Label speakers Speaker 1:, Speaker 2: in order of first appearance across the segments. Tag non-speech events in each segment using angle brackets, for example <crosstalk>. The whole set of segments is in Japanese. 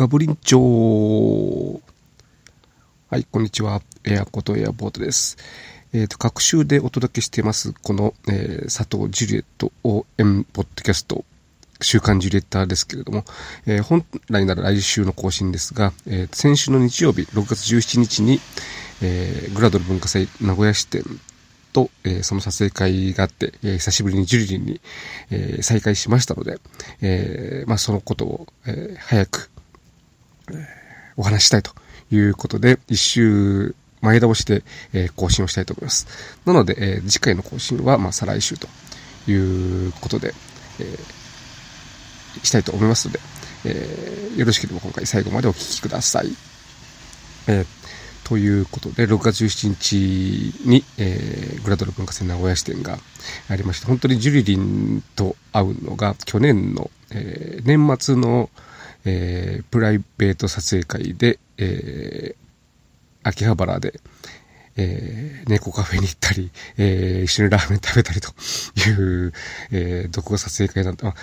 Speaker 1: ガブリンチョはい、こんにちは。エアコとエアボートです。えっ、ー、と、各週でお届けしています、この、えー、佐藤ジュリエット OM ポッドキャスト、週刊ジュリエッターですけれども、えー、本来なら来週の更新ですが、えー、先週の日曜日、6月17日に、えー、グラドル文化祭名古屋支店と、えー、その撮影会があって、えー、久しぶりにジュリリンに、えー、再会しましたので、え、まあ、そのことを、えー、早く、お話したいということで、一週前倒しで、え、更新をしたいと思います。なので、え、次回の更新は、ま、再来週ということで、え、したいと思いますので、え、よろしければ今回最後までお聴きください。えということで、6月17日に、えー、グラドル文化祭名古屋支店がありまして、本当にジュリリンと会うのが去年の、えー、年末の、えー、プライベート撮影会で、えー、秋葉原で、えー、猫カフェに行ったり、えー、一緒にラーメン食べたりという、えー、独画撮影会なんだ。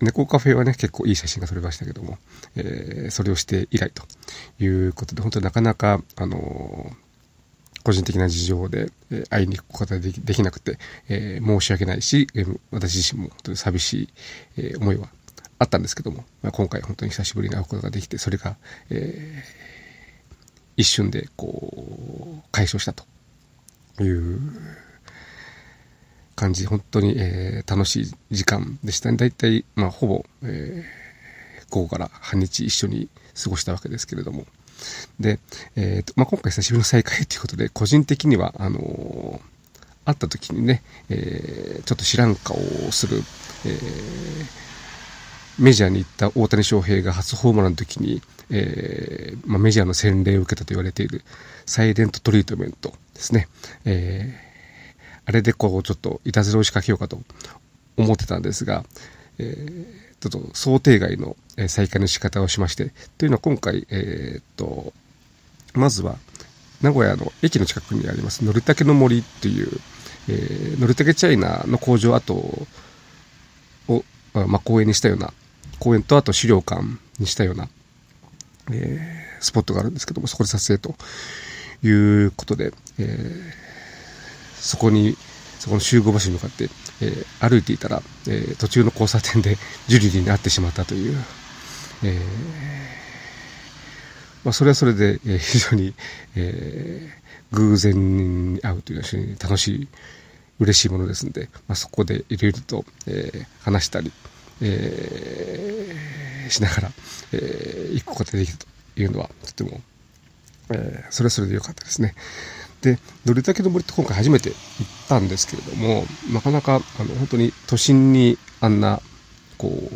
Speaker 1: 猫カフェはね、結構いい写真が撮れましたけども、えー、それをして以来ということで、本当になかなか、あの、個人的な事情で、えー、会いに行くことができなくて、えー、申し訳ないし、えー、私自身も本当に寂しい、えー、思いはあったんですけども、まあ、今回本当に久しぶりに会うことができて、それが、えー、一瞬でこう、解消したという感じ、本当に、えー、楽しい時間でしたね。だいたい、まあ、ほぼ、えー、午後から半日一緒に過ごしたわけですけれども。で、えーとまあ、今回久しぶりの再会ということで、個人的には、あのー、会った時にね、えー、ちょっと知らん顔をする、えー、メジャーに行った大谷翔平が初ホームランの時に、えーまあ、メジャーの洗礼を受けたと言われているサイレントトリートメントですね。えー、あれでこう、ちょっといたずらを仕掛けようかと思ってたんですが、えー、ちょっと想定外の再開の仕方をしまして、というのは今回、えー、っと、まずは、名古屋の駅の近くにあります、のりたけの森っていう、えー、のりたけチャイナの工場跡を、まあ、公園にしたような、公園とあと資料館にしたような、えー、スポットがあるんですけども、そこで撮影ということで、えー、そこに、そこの集合場所に向かって、えー、歩いていたら、えー、途中の交差点で <laughs> ジュリリに会ってしまったという、えー、まあ、それはそれで、えー、非常に、えー、偶然に会うというのは非常に楽しい、嬉しいものですので、まあ、そこでいろいろと、えー、話したり、えー、しながら、えー、行くことができるというのはとてもえー、それはそれで良かったですね。で、乗りたけの森って今回初めて行ったんですけれども、なかなか、あの、本当に都心にあんな、こう、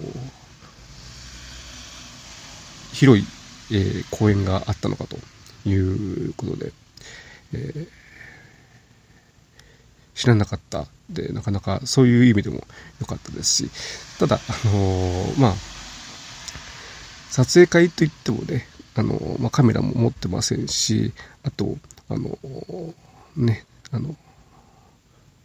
Speaker 1: 広い、えー、公園があったのかということで、えー、知らなかった、なかなかそういう意味でも良かったですし、ただ、あのー、まあ、撮影会といってもね、あの、まあ、カメラも持ってませんし、あと、あの、ね、あの、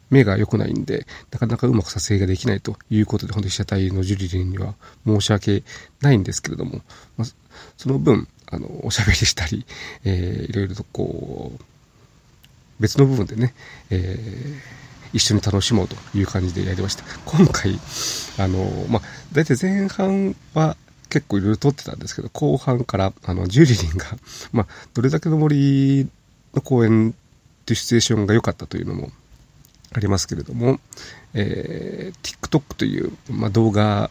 Speaker 1: 目が良くないんで、なかなかうまく撮影ができないということで、本当に被写体のジュリリンには申し訳ないんですけれども、まあ、その分、あの、おしゃべりしたり、えー、いろいろとこう、別の部分でね、えー、一緒に楽しもうという感じでやりました。今回、あの、まあ、大体前半は、結構いろいろ撮ってたんですけど、後半から、あの、ジュリリンが、まあ、どれだけの森の公園っていうシチュエーションが良かったというのもありますけれども、えー、TikTok という、まあ、動画、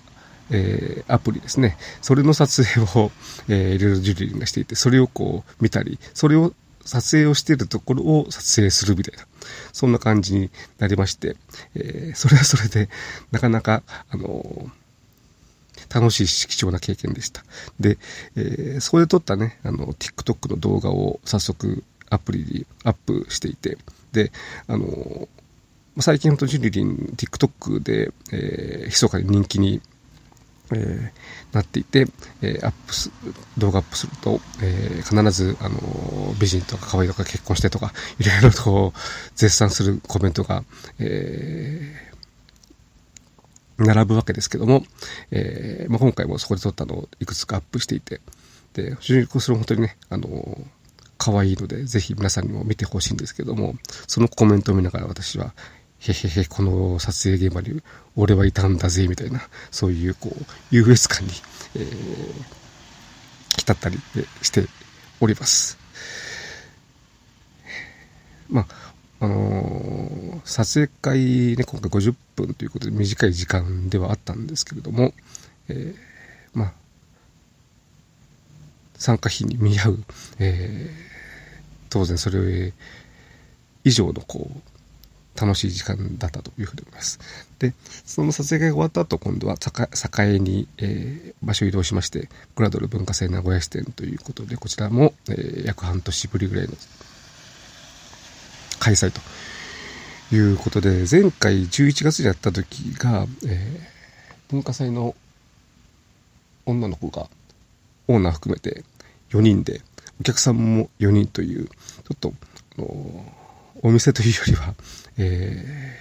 Speaker 1: えー、アプリですね。それの撮影を、えー、いろいろジュリリンがしていて、それをこう見たり、それを撮影をしているところを撮影するみたいな、そんな感じになりまして、えー、それはそれで、なかなか、あのー楽しい貴重な経験でした。で、えー、そこで撮ったね、あの、TikTok の動画を早速アプリにアップしていて、で、あの、最近ほんとジュリリン TikTok で、えー、密かに人気に、えー、なっていて、えー、アップす、動画アップすると、えー、必ず、あの、美人とか可愛いとか結婚してとか、いろいろと絶賛するコメントが、え、並ぶわけですけども、え、まあ、今回もそこで撮ったのをいくつかアップしていて、で、非常にそれ本当にね、あの、可愛いので、ぜひ皆さんにも見てほしいんですけども、そのコメントを見ながら私は、へへへ、この撮影現場に俺はいたんだぜ、みたいな、そういう、こう、優越感に、えー、浸ったりしております。まあ、あのー、撮影会ね、今回50分ということで短い時間ではあったんですけれども、えー、まあ、参加費に見合う、えー、当然それ以上のこう、楽しい時間だったというふうに思います。で、その撮影会が終わった後、今度は栄に、えー、場所移動しまして、グラドル文化祭名古屋支店ということで、こちらも、えー、約半年ぶりぐらいの開催ということで、前回11月にやった時が、えー、文化祭の女の子が、オーナー含めて4人で、お客さんも4人という、ちょっと、あのお店というよりは、<laughs> え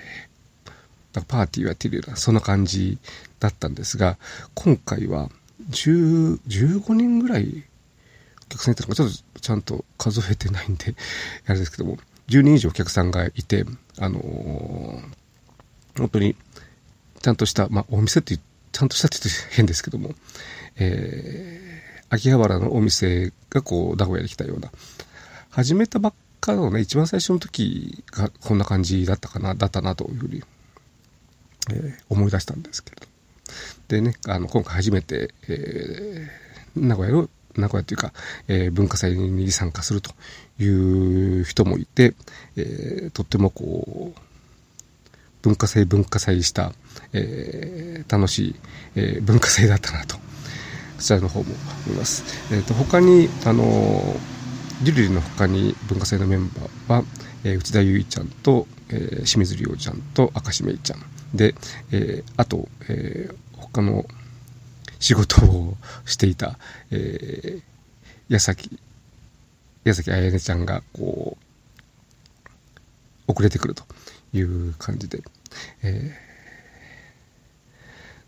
Speaker 1: ー、パーティーをやっているような、そんな感じだったんですが、今回は10、15人ぐらいお客さんいたのか、ちょっとちゃんと数えてないんで、<laughs> あれですけども、10人以上お客さんがいて、あのー、本当に、ちゃんとした、まあ、お店ってちゃんとしたって言って変ですけども、えー、秋葉原のお店がこう、名古屋に来たような、始めたばっかのね、一番最初の時がこんな感じだったかな、だったなというふうに、えー、思い出したんですけれど。でね、あの、今回初めて、えー、名古屋の、名古屋というか、えー、文化祭に参加するという人もいて、えー、とってもこう、文化祭文化祭した、えー、楽しい、えー、文化祭だったなと、こちらの方も思います。えっ、ー、と、他に、あのーリルリの他に文化祭のメンバーは、えー、内田優衣ちゃんと、えー、清水里央ちゃんと明石芽衣ちゃん。で、えー、あと、えー、他の仕事をしていた、えー、矢崎、矢崎彩音ちゃんが、こう、遅れてくるという感じで、え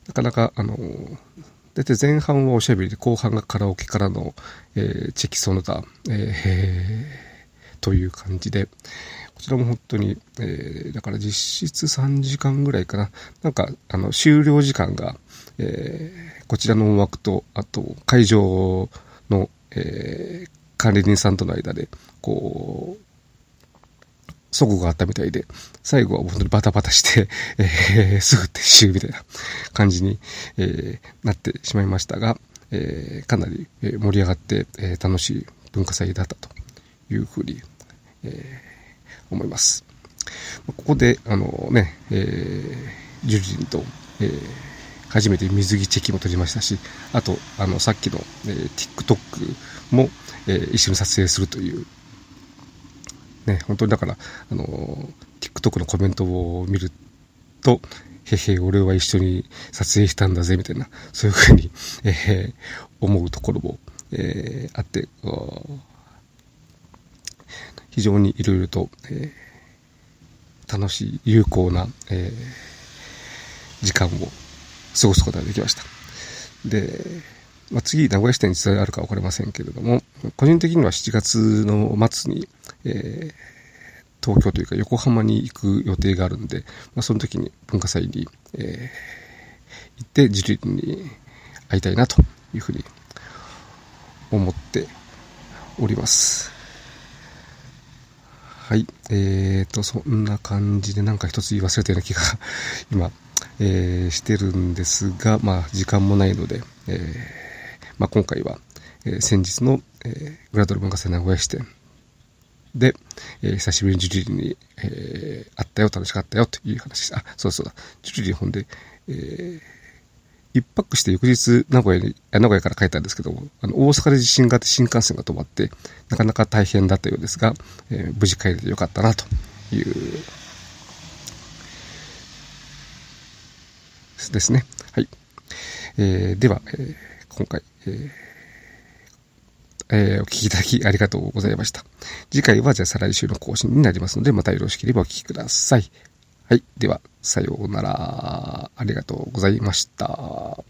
Speaker 1: ー、なかなか、あの大体前半はおしゃべりで、後半がカラオケからの、えー、チェキソノタ、えー、という感じで、こちらも本当に、えー、だから実質3時間ぐらいかな。なんか、あの、終了時間が、えー、こちらの音楽と、あと、会場の、えー、管理人さんとの間で、こう、そこがあったみたいで、最後は本当にバタバタして、えー、すぐ撤収みたいな感じに、えー、なってしまいましたが、えー、かなり盛り上がって、え、楽しい文化祭だったというふうに、え、思います。ここで、あのね、えー、ジュリリンと、え、初めて水着チェキも撮りましたし、あと、あの、さっきの、えー、TikTok も、え、一緒に撮影するという、ね、本当にだから、あの、TikTok のコメントを見ると、へへ、俺は一緒に撮影したんだぜ、みたいな、そういうふうに、えー、思うところも、えー、あって、非常にいろいろと、えー、楽しい、有効な、えー、時間を過ごすことができました。で、まあ、次、名古屋支店に実際あるか分かりませんけれども、個人的には7月の末に、えー、東京というか横浜に行く予定があるんで、まあ、その時に文化祭に、えー、行って樹里に会いたいなというふうに思っております。はい。えーと、そんな感じでなんか一つ言い忘れたような気が <laughs> 今、えー、してるんですが、まあ時間もないので、えー、まあ今回は、えー、先日の、えー、グラドル文化祭名古屋支店で、えー、久しぶりにジュリリに、えー、会ったよ、楽しかったよという話です。あ、そうそうだ。ジュリリほんで、えー、一泊して翌日名古屋に、名古屋から帰ったんですけども、あの、大阪で地震があって新幹線が止まって、なかなか大変だったようですが、えー、無事帰れてよかったなというですね。はい。えー、では、えー、今回、えーえー、お聞きいただきありがとうございました。次回はじゃあ再来週の更新になりますので、またよろしければお聞きください。はい。では、さようなら。ありがとうございました。